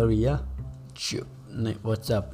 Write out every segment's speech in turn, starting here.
और भैया नहीं व्हाट्सएप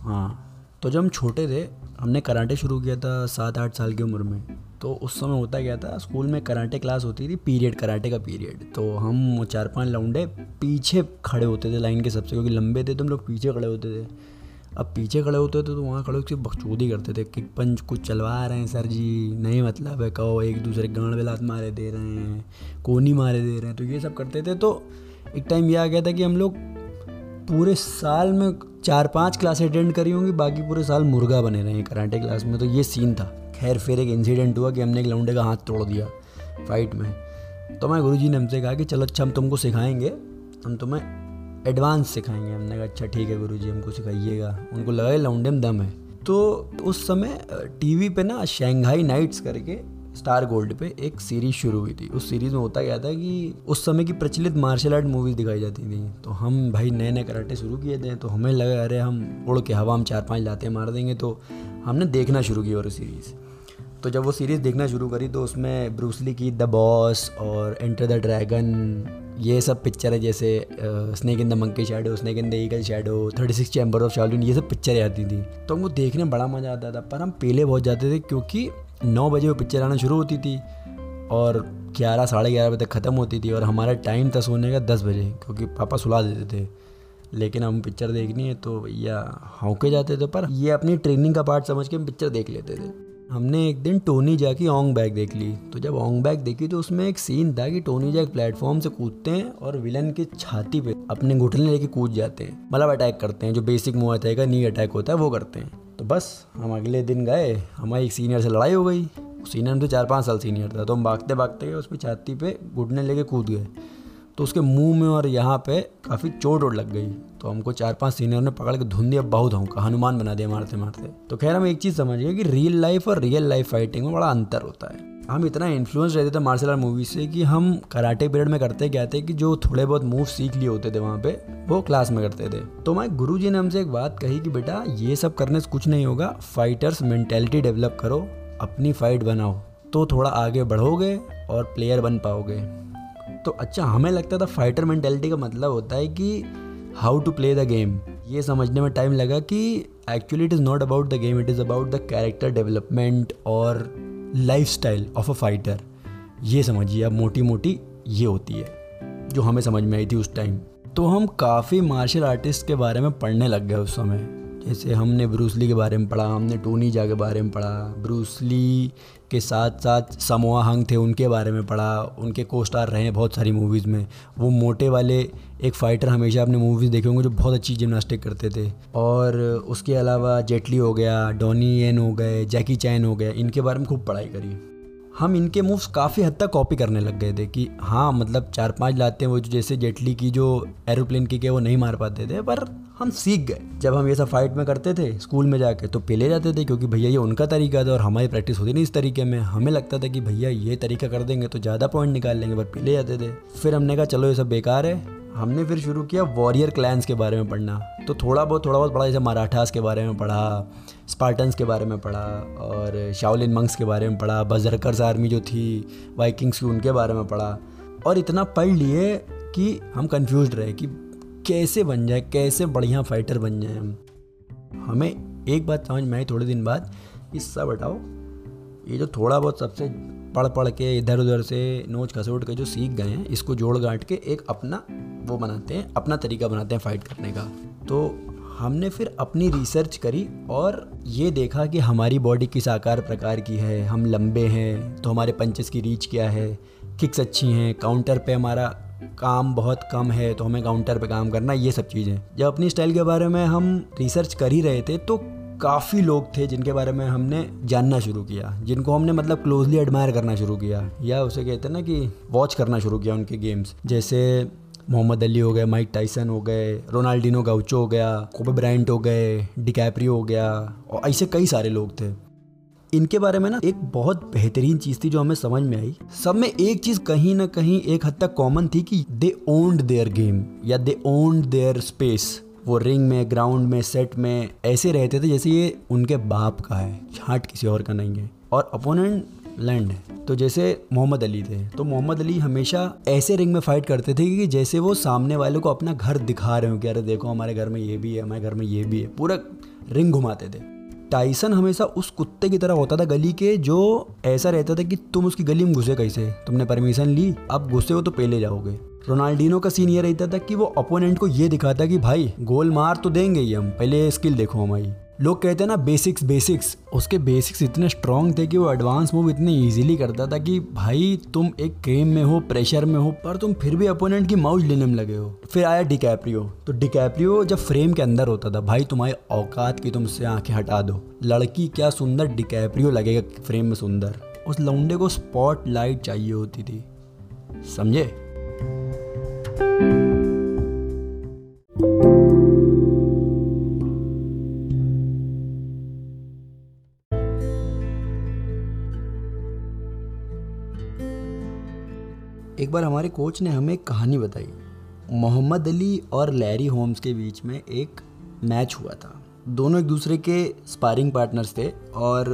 हाँ तो जब हम छोटे थे, हमने कराटे शुरू किया था सात आठ साल की उम्र में। तो उस समय होता क्या था, स्कूल में कराटे क्लास होती थी, पीरियड, कराटे का पीरियड। तो हम चार पाँच लौंडे पीछे खड़े होते थे लाइन के सबसे, क्योंकि लंबे थे तो हम लोग पीछे खड़े होते थे। अब पीछे खड़े होते थे तो वहाँ खड़े होकर बकचोदी करते थे किक पंच, कुछ चलवा रहे हैं सर जी, नहीं मतलब है, कहो, एक दूसरे गांड बेलात मारे दे रहे हैं, कोनी मारे दे रहे हैं। तो ये सब करते थे। तो एक टाइम ये आ गया था कि हम लोग पूरे साल में चार पाँच क्लास अटेंड करी होंगी, बाकी पूरे साल मुर्गा बने रहे हैं कराटे क्लास में। तो ये सीन था। खैर, फिर एक इंसिडेंट हुआ कि हमने एक लौंडे का हाथ तोड़ दिया फाइट में। तो मैं गुरु ने हमसे कहा कि चलो अच्छा हम तुमको सिखाएँगे। हम तुम्हें एडवांस सिखाएँगे। हमने कहा अच्छा ठीक है गुरु हमको सिखाइएगा। उनको लगा लौंडे में दम है। तो उस समय टीवी पे ना शंघाई नाइट्स करके स्टार गोल्ड पे एक सीरीज़ शुरू हुई थी। उस सीरीज़ में होता क्या था कि उस समय की प्रचलित मार्शल आर्ट मूवीज़ दिखाई जाती थी। तो हम भाई नए नए कराटे शुरू किए थे तो हमें लगा, अरे, हम उड़ के हवा हम चार पाँच लाते मार देंगे। तो हमने देखना शुरू की वो सीरीज़ तो जब वो सीरीज़ देखना शुरू करी तो उसमें ब्रूसली की द बॉस और एंटर द ड्रैगन ये सब पिक्चर है, जैसे snake in the monkey shadow snake in the eagle shadow thirty six chamber of Shaolin ये सब पिक्चरें आती थी। तो हमको देखने में बड़ा मज़ा आता था, पर हम पहले बहुत जाते थे, क्योंकि नौ बजे वो पिक्चर आना शुरू होती थी और ग्यारह, साढ़े ग्यारह बजे तक ख़त्म होती थी और हमारा टाइम था सोने का दस बजे, क्योंकि पापा सुला देते थे। लेकिन हम पिक्चर देखनी है तो भैया हौके जाते थे, पर ये अपनी ट्रेनिंग का पार्ट समझ के हम पिक्चर देख लेते थे। हमने एक दिन टोनी जैक की ओंग बैग देख ली। तो जब ओंग बैग देखी तो उसमें एक सीन था कि टोनी जैक प्लेटफॉर्म से कूदते हैं और विलन की छाती पे अपने घुटने लेके कूद जाते हैं। मतलब अटैक करते हैं, जो बेसिक मुआ का नी अटैक होता है वो करते हैं। तो बस, हम अगले दिन गए, हमारी एक सीनियर से लड़ाई हो गई। सीनियर तो चार पाँच साल सीनियर था तो हम भागते भागते गए उस पर छाती पे घुटने लेके कूद गए। तो उसके मुँह में और यहाँ पे काफ़ी चोट वोट लग गई। तो हमको चार पाँच सीनियर ने पकड़ के धुन दिया, बहुत हमका, हनुमान बना दिया मारते मारते तो खैर हम एक चीज़ समझ गए कि रियल लाइफ और रियल लाइफ फाइटिंग में बड़ा अंतर होता है। हम इतना इन्फ्लुएंस रहते थे मार्शल आर्ट मूवी से कि हम कराटे पीरियड में करते क्या थे कि जो थोड़े बहुत मूव सीख लिए होते थे वहाँ पे, वो क्लास में करते थे। तो मैं गुरु जी ने हमसे एक बात कही कि बेटा, ये सब करने से कुछ नहीं होगा फाइटर्स मेंटेलिटी डेवलप करो, अपनी फाइट बनाओ तो थोड़ा आगे बढ़ोगे और प्लेयर बन पाओगे। तो अच्छा हमें लगता था फाइटर मेंटेलिटी का मतलब होता है कि how to play the game ये समझने में टाइम लगा कि actually it is not about the game it is about the character development और life style of a fighter ये समझिए, अब मोटी मोटी ये होती है, जो हमें समझ में आई थी उस टाइम तो हम काफ़ी मार्शल आर्टिस्ट के बारे में पढ़ने लग गए उस समय। जैसे हमने ब्रूसली के बारे में पढ़ा, हमने टोनी जा के बारे में पढ़ा ब्रूसली के साथ साथ समोआ हंग थे उनके बारे में पढ़ा, उनके को स्टार रहे हैं बहुत सारी मूवीज़ में। वो मोटे वाले एक फ़ाइटर हमेशा अपने मूवीज़ देखे होंगे जो बहुत अच्छी जिमनास्टिक करते थे। और उसके अलावा जेटली हो गया डॉनी एन हो गए जैकी चैन हो गया, इनके बारे में खूब पढ़ाई करी। हम इनके मूव्स काफ़ी हद तक कॉपी करने लग गए थे कि हाँ मतलब चार पाँच लाते हैं वो जैसे जेटली की जो एरोप्लेन की के वो नहीं मार पाते थे, पर हम सीख गए। जब हम ये सब फाइट में करते थे स्कूल में जाके तो पहले जाते थे क्योंकि भैया ये उनका तरीका था और हमारी प्रैक्टिस होती नहीं इस तरीके में। हमें लगता था कि भैया ये तरीका कर देंगे तो ज़्यादा पॉइंट निकाल लेंगे, पर पहले जाते थे। फिर हमने कहा, चलो ये सब बेकार है हमने फिर शुरू किया वॉरियर क्लैंस के बारे में पढ़ना। तो थोड़ा बहुत थोड़ा बहुत पढ़ा, जैसे मराठास के बारे में पढ़ा, स्पार्टन्स के बारे में पढ़ा, और शाओलिन मंक्स के बारे में पढ़ा, बजरकर्स आर्मी जो थी, वाइकिंग्स की, उनके बारे में पढ़ा। और इतना पढ़ लिए कि हम कंफ्यूज रहे कि कैसे बन जाए, कैसे बढ़िया फाइटर बन जाए हम। हमें एक बात समझ में आई थोड़े दिन बाद इस सब हटाओ ये जो थोड़ा बहुत सबसे पढ़ पढ़ के इधर उधर से नोच खसोट के जो सीख गए हैं, इसको जोड़ गांठ के एक अपना वो बनाते हैं, अपना तरीका बनाते हैं फाइट करने का। तो हमने फिर अपनी रिसर्च करी और ये देखा कि हमारी बॉडी किस आकार प्रकार की है, हम लंबे हैं तो हमारे पंचेस की रीच क्या है किक्स अच्छी हैं काउंटर पे हमारा काम बहुत कम है तो हमें काउंटर पे काम करना, ये सब चीज़ें। जब अपनी स्टाइल के बारे में हम रिसर्च कर ही रहे थे तो काफ़ी लोग थे जिनके बारे में हमने जानना शुरू किया, जिनको हमने मतलब क्लोजली एडमायर करना शुरू किया, या उसे कहते हैं ना कि वॉच करना शुरू किया उनके गेम्स जैसे मोहम्मद अली हो गए माइक टाइसन हो गए, रोनाल्डिनो गाउचो हो गया कोबे ब्रांट हो गए डिकैप्रियो हो गया, और ऐसे कई सारे लोग थे। इनके बारे में ना एक बहुत बेहतरीन चीज़ थी जो हमें समझ में आई। सब में एक चीज़ कहीं ना कहीं एक हद तक कॉमन थी कि दे ओन्ड देयर गेम या दे ओन्ड देयर स्पेस वो रिंग में, ग्राउंड में, सेट में ऐसे रहते थे जैसे ये उनके बाप का है, छाट किसी और का नहीं है। और अपोनेंट लैंड है। तो जैसे मोहम्मद अली थे तो मोहम्मद अली हमेशा ऐसे रिंग में फाइट करते थे कि जैसे वो सामने वाले को अपना घर दिखा रहे हो कि अरे देखो हमारे घर में ये भी है, हमारे घर में ये भी है। पूरा रिंग घुमाते थे। टाइसन हमेशा उस कुत्ते की तरह होता था गली के जो ऐसा रहता था कि तुम उसकी गली में घुसे कैसे? तुमने परमिशन ली, अब घुसे हो तो पहले जाओगे। रोनाल्डिनो का सीन ये रहता था कि वो अपोनेंट को ये दिखाता कि भाई, गोल मार तो देंगे ही हम, पहले स्किल देखो हमारी। लोग कहते हैं ना बेसिक्स बेसिक्स उसके बेसिक्स इतने स्ट्रांग थे कि वो एडवांस मूव इतने इजीली करता था कि भाई, तुम एक गेम में हो प्रेशर में हो, पर तुम फिर भी अपोनेंट की माउज लेने में लगे हो। फिर आया डिकैप्रियो तो डिकैप्रियो जब फ्रेम के अंदर होता था, भाई, तुम्हारी औकात की तुमसे आँखें हटा दो। लड़की क्या सुंदर डिकैप्रियो लगेगा फ्रेम में सुंदर। उस लौंडे को स्पॉट लाइट चाहिए होती थी। समझे? एक बार हमारे कोच ने हमें एक कहानी बताई। मोहम्मद अली और लैरी होम्स के बीच में एक मैच हुआ था। दोनों एक दूसरे के स्पारिंग पार्टनर्स थे और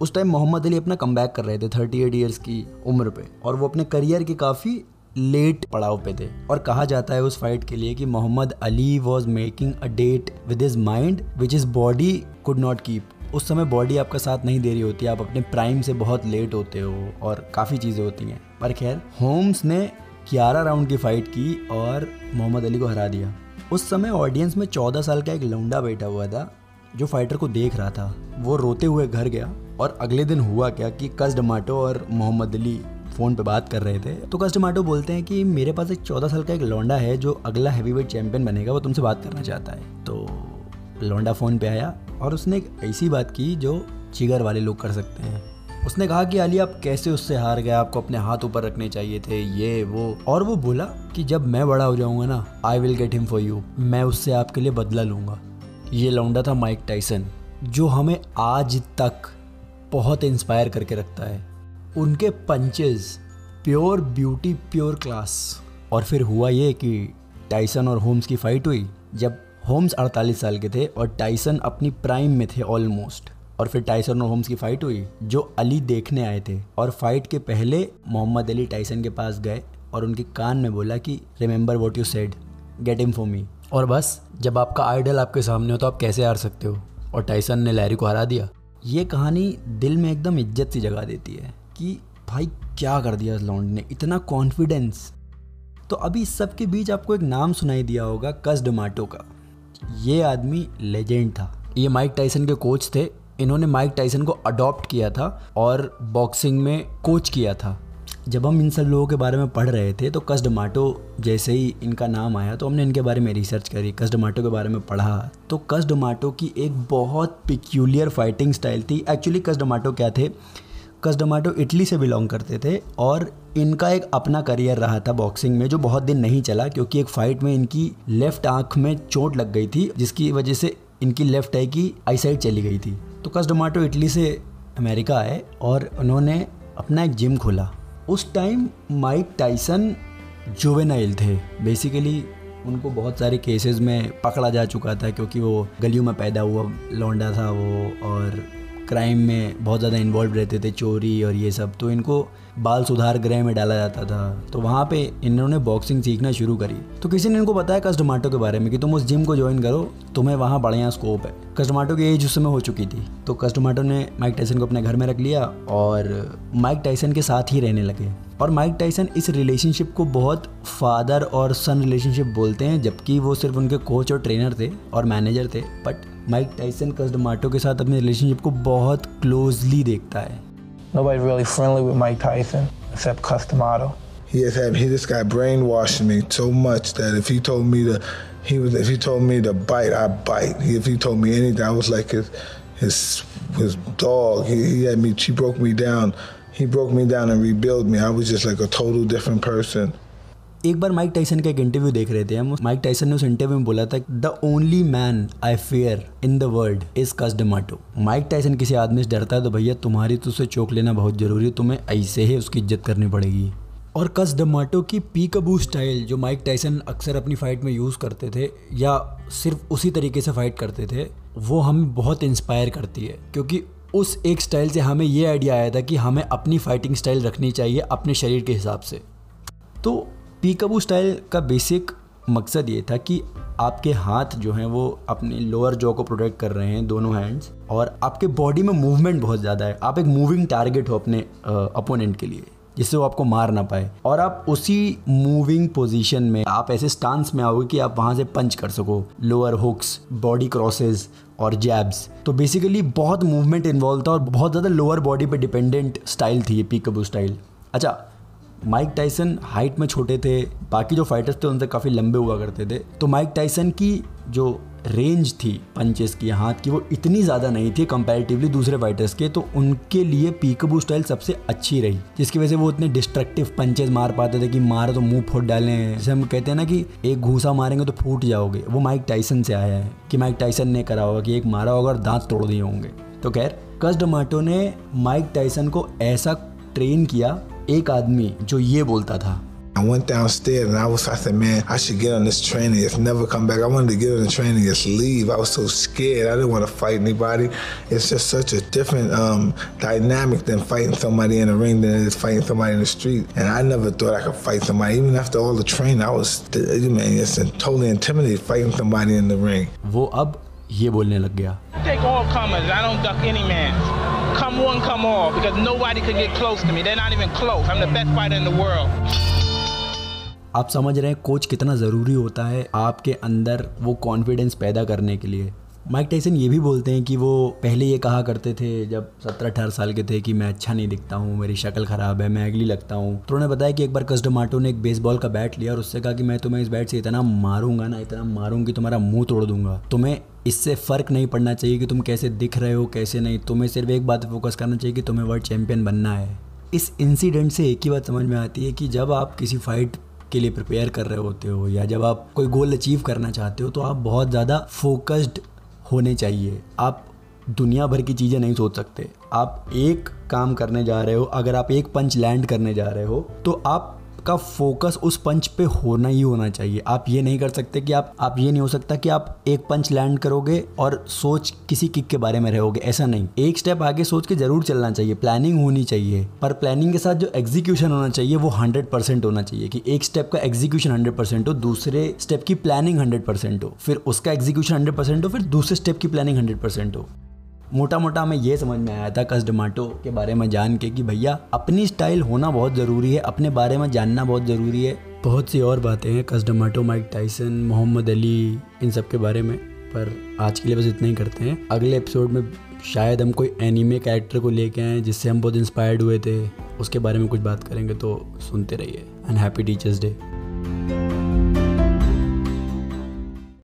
उस टाइम मोहम्मद अली अपना कम कर रहे थे थर्टी एट ईयर्स की उम्र पे और वो अपने करियर के काफ़ी लेट पड़ाव पे थे। और कहा जाता है उस फाइट के लिए कि Muhammad Ali was making a date with his mind which is body could not keep उस समय बॉडी आपका साथ नहीं दे रही होती, आप अपने प्राइम से बहुत लेट होते हो और काफ़ी चीज़ें होती हैं। पर खैर, होम्स ने 11 राउंड की फाइट की और मोहम्मद अली को हरा दिया। उस समय ऑडियंस में 14 साल का एक लौंडा बैठा हुआ था, जो फाइटर को देख रहा था। वो रोते हुए घर गया और अगले दिन हुआ क्या कि कस डमाटो और मोहम्मद अली फ़ोन पे बात कर रहे थे। तो कस्टमाटो बोलते हैं कि मेरे पास एक चौदह साल का एक लौंडा है, जो अगला हैवी वेट चैंपियन बनेगा, वो तुमसे बात करना चाहता है। तो लौंडा फ़ोन पे आया और उसने एक ऐसी बात की जो चिगर वाले लोग कर सकते हैं। उसने कहा कि, अली, आप कैसे उससे हार गए? आपको अपने हाथ ऊपर रखने चाहिए थे, ये, वो। और वो बोला कि, जब मैं बड़ा हो जाऊँगा ना I will get him for you मैं उससे आपके लिए बदला लूँगा। ये लौंडा था माइक टाइसन, जो हमें आज तक बहुत इंस्पायर करके रखता है। उनके punches pure beauty pure class और फिर हुआ ये कि टाइसन और होम्स की फाइट हुई, जब होम्स 48 साल के थे और टाइसन अपनी प्राइम में थे ऑलमोस्ट और फिर टाइसन और होम्स की फाइट हुई, जो अली देखने आए थे। और फाइट के पहले मोहम्मद अली टाइसन के पास गए और उनके कान में बोला कि remember what you said get him for me और बस, जब आपका आइडल आपके सामने हो तो आप कैसे हार सकते हो? और टाइसन ने लैरी को हरा दिया। ये कहानी दिल में एकदम इज़्ज़त सी जगा देती है कि, भाई, क्या कर दिया लॉन्ड ने? इतना कॉन्फिडेंस तो अभी इस सब के बीच आपको एक नाम सुनाई दिया होगा, कस डोमाटो का। ये आदमी लेजेंड था। ये माइक टाइसन के कोच थे इन्होंने माइक टाइसन को अडॉप्ट किया था और बॉक्सिंग में कोच किया था। जब हम इन सब लोगों के बारे में पढ़ रहे थे तो कस डमाटो जैसे ही इनका नाम आया तो हमने इनके बारे में रिसर्च करी कस डमाटो के बारे में पढ़ा। तो कस डमाटो की एक बहुत पिक्यूलियर फाइटिंग स्टाइल थी। एक्चुअली कस डमाटो क्या थे? कस डमाटो इटली से बिलोंग करते थे और इनका एक अपना करियर रहा था बॉक्सिंग में, जो बहुत दिन नहीं चला, क्योंकि एक फाइट में इनकी लेफ़्ट आँख में चोट लग गई थी, जिसकी वजह से इनकी लेफ़्ट आई की आई साइड चली गई थी। तो कस डोमाटो इटली से अमेरिका आए और उन्होंने अपना एक जिम खोला। उस टाइम माइक टाइसन जोवेनाइल थे। बेसिकली उनको बहुत सारे केसेस में पकड़ा जा चुका था क्योंकि वो गलियों में पैदा हुआ, लौंडा था वो और क्राइम में बहुत ज़्यादा इन्वॉल्व रहते थे, चोरी और ये सब तो इनको बाल सुधार गृह में डाला जाता था। तो वहाँ पे इन्होंने बॉक्सिंग सीखना शुरू करी। तो किसी ने इनको बताया कस्टमाटो के बारे में कि तुम उस जिम को ज्वाइन करो, तुम्हें वहाँ बढ़िया स्कोप है। कस्टमाटो की एज उस समय हो चुकी थी तो कस्टमाटो ने माइक टाइसन को अपने घर में रख लिया और माइक टाइसन के साथ ही रहने लगे। और माइक टाइसन इस रिलेशनशिप को बहुत फादर और सन रिलेशनशिप बोलते हैं जबकि वो सिर्फ़ उनके कोच और ट्रेनर थे और मैनेजर थे बट माइक टाइसन कस्टमाटो के साथ अपने रिलेशनशिप को बहुत क्लोजली देखता है Nobody's really friendly with Mike Tyson except Customato. He has had he this guy brainwashed me so much that if he told me to he was if he told me to bite, I bite. He, if he told me anything, I was like his his his dog. He, he had me he broke me down. He broke me down and rebuilt me. I was just like a total different person. एक बार Mike Tyson का एक interview देख रहे थे हम Mike Tyson ने उस interview में बोला था the only man I fear in the world is Cus D'Amato Mike Tyson किसी आदमी से डरता है तो भैया, तुम्हारी तो उसे चोक लेना बहुत ज़रूरी है, तुम्हें ऐसे ही उसकी इज़्ज़त करनी पड़ेगी और कस डमाटो की पीकबू स्टाइल जो माइक टाइसन अक्सर अपनी फाइट में यूज़ करते थे, या सिर्फ़ उसी तरीके से फाइट करते थे, वो हमें बहुत इंस्पायर करती है क्योंकि उस एक स्टाइल से हमें ये आइडिया आया था कि हमें अपनी फाइटिंग स्टाइल रखनी चाहिए अपने शरीर के हिसाब से। तो पीकबू स्टाइल का बेसिक मकसद ये था कि आपके हाथ जो हैं वो अपने लोअर जॉ को प्रोटेक्ट कर रहे हैं दोनों हैंड्स और आपके बॉडी में मूवमेंट बहुत ज़्यादा है। आप एक मूविंग टारगेट हो अपने अपोनेंट के लिए। जिससे वो आपको मार ना पाए। और आप उसी मूविंग पोजीशन में आप ऐसे स्टांस में आओगे कि आप वहाँ से पंच कर सको। लोअर हुक्स बॉडी क्रॉसेस और जैब्स तो बेसिकली बहुत मूवमेंट इन्वॉल्व था और बहुत ज़्यादा लोअर बॉडी पे डिपेंडेंट स्टाइल थी ये पीकबू स्टाइल अच्छा माइक टाइसन हाइट में छोटे थे, बाकी जो फाइटर्स थे उनसे काफ़ी लंबे हुआ करते थे। तो माइक टाइसन की जो रेंज थी पंचेस की, हाथ की, वो इतनी ज़्यादा नहीं थी कंपैरेटिवली दूसरे फाइटर्स के तो उनके लिए पीकबू स्टाइल सबसे अच्छी रही, जिसकी वजह से वो इतने डिस्ट्रक्टिव पंचेस मार पाते थे कि मारे तो मुँह फूट डाले जैसे हम कहते हैं ना कि एक घूसा मारेंगे तो फूट जाओगे। वो माइक टाइसन से आया है कि माइक टाइसन ने करा होगा कि एक मारा होगा और दांत तोड़ दिए होंगे। तो खैर कस डमाटो ने माइक टाइसन को ऐसा ट्रेन किया एक आदमी जो ये बोलता था I went downstairs and I was, I said, man, I should get on this training. It's never come back. I wanted to get on the training, just leave. I was so scared. I didn't want to fight anybody. It's just such a different um, dynamic than fighting somebody in the ring than it is fighting somebody in the street. And I never thought I could fight somebody. Even after all the training, I was, man, it's totally intimidated fighting somebody in the ring. वो अब ये बोलने लग गया Take all comers. I don't duck any man. Come one, come all, because nobody can get close to me. They're not even close. I'm the best fighter in the world. आप समझ रहे हैं कोच कितना ज़रूरी होता है आपके अंदर वो कॉन्फिडेंस पैदा करने के लिए माइक टाइसन ये भी बोलते हैं कि वो पहले ये कहा करते थे जब सत्रह अठारह साल के थे कि मैं अच्छा नहीं दिखता हूँ, मेरी शक्ल ख़राब है, मैं अगली लगता हूँ। तो उन्होंने बताया कि एक बार कस्टमाटो ने एक बेसबॉल का बैट लिया और उससे कहा कि मैं तुम्हें इस बैट से इतना मारूँगा ना, इतना मारूँगी कि तुम्हारा मुँह तोड़ दूँगा। तुम्हें इससे फ़र्क नहीं पड़ना चाहिए कि तुम कैसे दिख रहे हो, कैसे नहीं। तुम्हें सिर्फ़ एक बात फोकस करना चाहिए कि तुम्हें वर्ल्ड चैंपियन बनना है। इस इंसिडेंट से एक ही बात समझ में आती है कि जब आप किसी फाइट के लिए प्रिपेयर कर रहे होते हो या जब आप कोई गोल अचीव करना चाहते हो तो आप बहुत ज़्यादा फोकस्ड होने चाहिए। आप दुनिया भर की चीज़ें नहीं सोच सकते। आप एक काम करने जा रहे हो, अगर आप एक पंच लैंड करने जा रहे हो तो आप का फोकस उस पंच पे होना ही होना चाहिए। आप ये नहीं कर सकते कि आप आप ये नहीं हो सकता कि आप एक पंच लैंड करोगे और सोच किसी किक के बारे में रहोगे। ऐसा नहीं। एक स्टेप आगे सोच के ज़रूर चलना चाहिए। प्लानिंग होनी चाहिए। पर प्लानिंग के साथ जो एग्जीक्यूशन होना चाहिए, वो हंड्रेड परसेंट होना चाहिए कि एक स्टेप का एग्जीक्यूशन हंड्रेड परसेंट हो, दूसरे स्टेप की प्लानिंग हंड्रेड परसेंट हो, फिर उसका एग्जीक्यूशन हंड्रेड परसेंट हो, फिर दूसरे स्टेप की प्लानिंग हंड्रेड परसेंट हो। मोटा मोटा हमें ये समझ में आया था कस्टमाटो के बारे में जान के कि भैया, अपनी स्टाइल होना बहुत ज़रूरी है, अपने बारे में जानना बहुत ज़रूरी है। बहुत सी और बातें हैं Cus D'Amato Mike Tyson, Muhammad Ali, इन सब के बारे में, पर आज के लिए बस इतना ही करते हैं। अगले एपिसोड में शायद हम कोई एनीमे कैरेक्टर को लेके आए जिससे हम बहुत इंस्पायर्ड हुए थे, उसके बारे में कुछ बात करेंगे तो सुनते रहिए। And happy teachers day